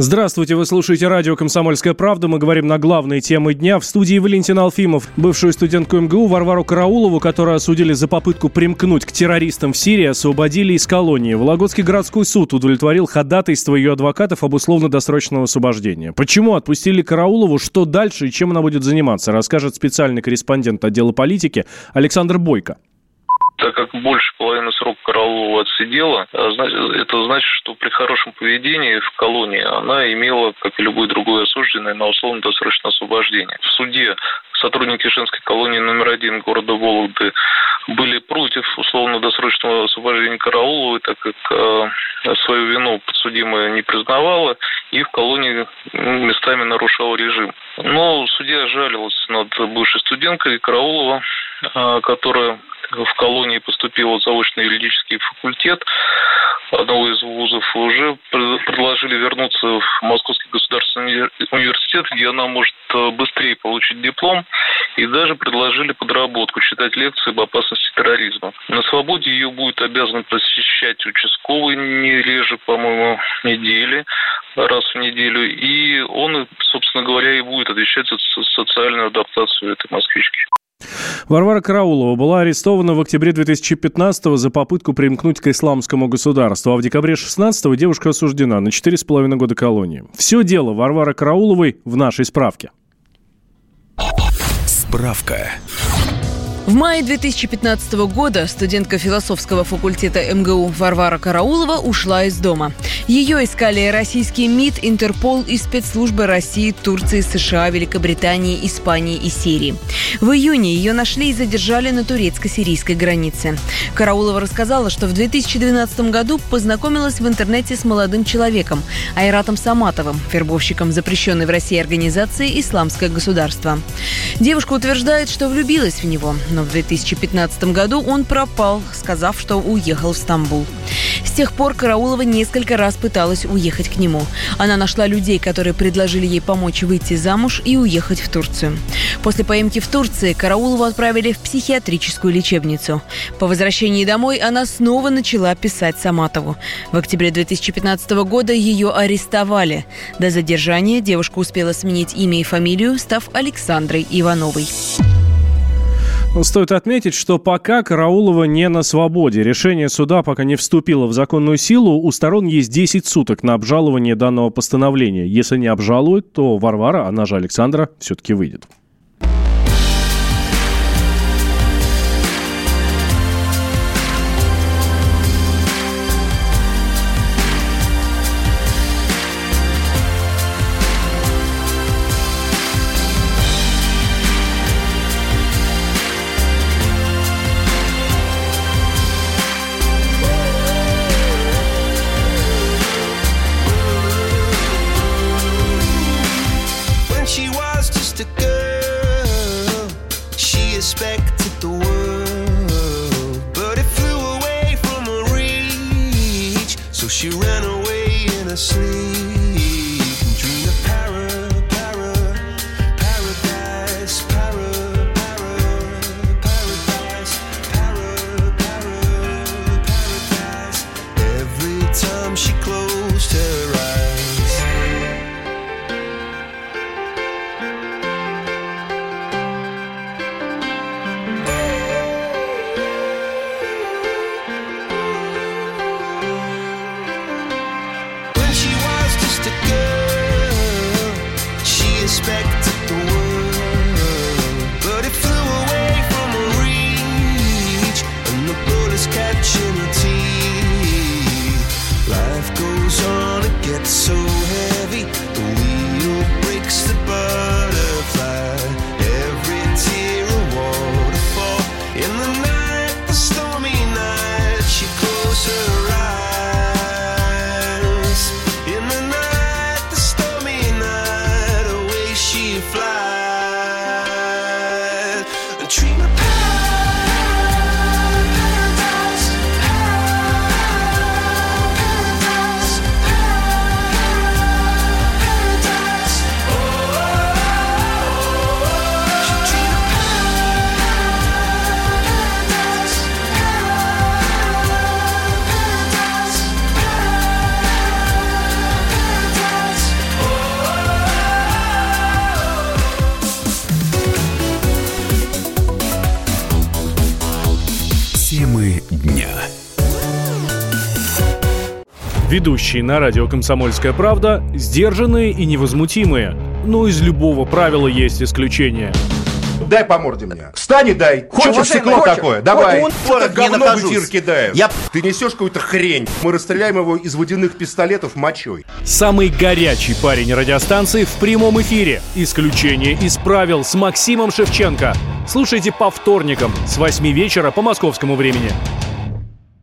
Здравствуйте, вы слушаете радио «Комсомольская правда». Мы говорим на главные темы дня. В студии Валентин Алфимов, бывшую студентку МГУ Варвару Караулову, которую осудили за попытку примкнуть к террористам в Сирии, освободили из колонии. Вологодский городской суд удовлетворил ходатайство ее адвокатов об условно-досрочного освобождения. Почему отпустили Караулову, что дальше и чем она будет заниматься, расскажет специальный корреспондент отдела политики Александр Бойко так как больше половины срока Караулова отсидела, а это значит, что при хорошем поведении в колонии она имела, как и любой другой осужденный, на условно-досрочное освобождение. В суде сотрудники женской колонии номер один города Вологды были против условно-досрочного освобождения Карауловой, так как э, свою вину подсудимая не признавала и в колонии местами нарушал режим. Но судья жалилась над бывшей студенткой Караулова, э, которая в колонии поступила заочный юридический факультет одного из вузов, уже предложили вернуться в Московский государственный университет, где она может э, быстрее получить диплом, и даже предложили подработку, читать лекции об опасности терроризма. На свободе ее будет обязан посещать участковый не реже, по-моему, недели, раз в неделю, и он, собственно говоря, и будет отвечать за социальную адаптацию этой москвички. Варвара Караулова была арестована в октябре 2015 за попытку примкнуть к исламскому государству, а в декабре 2016 девушка осуждена на 4,5 года колонии. Все дело Варвары Карауловой в нашей справке. Справка. В мае 2015 года студентка философского факультета МГУ Варвара Караулова ушла из дома. Ее искали российский МИД, Интерпол и спецслужбы России, Турции, США, Великобритании, Испании и Сирии. В июне ее нашли и задержали на турецко-сирийской границе. Караулова рассказала, что в 2012 году познакомилась в интернете с молодым человеком Айратом Саматовым, вербовщиком запрещенной в России организации «Исламское государство». Девушка утверждает, что влюбилась в него, но в 2015 году он пропал, сказав, что уехал в Стамбул. С тех пор Караулова несколько раз пыталась уехать к нему. Она нашла людей, которые предложили ей помочь выйти замуж и уехать в Турцию. После поимки в Турции Караулову отправили в психиатрическую лечебницу. По возвращении домой она снова начала писать Саматову. В октябре 2015 года ее арестовали. До задержания девушка успела сменить имя и фамилию, став Александрой Ивановой. Стоит отметить, что пока Караулова не на свободе. Решение суда пока не вступило в законную силу. У сторон есть 10 суток на обжалование данного постановления. Если не обжалуют, то Варвара, она же Александра, все-таки выйдет. she was just a girl, she expected the world, but it flew away from her reach. So she ran away in her sleep. expected the world, but it flew away from a reach, and the bullets catching her teeth. Life goes on, it gets so. treatment Темы дня. Ведущие на радио «Комсомольская правда» сдержанные и невозмутимые. Но из любого правила есть исключение. Дай по морде мне. Встань и дай. Хочешь Чего стекло такое? Давай. Он Что ты говно в эфир кидаешь? Я... Ты несешь какую-то хрень. Мы расстреляем его из водяных пистолетов мочой. Самый горячий парень радиостанции в прямом эфире. Исключение из правил с Максимом Шевченко. Слушайте по вторникам с 8 вечера по московскому времени.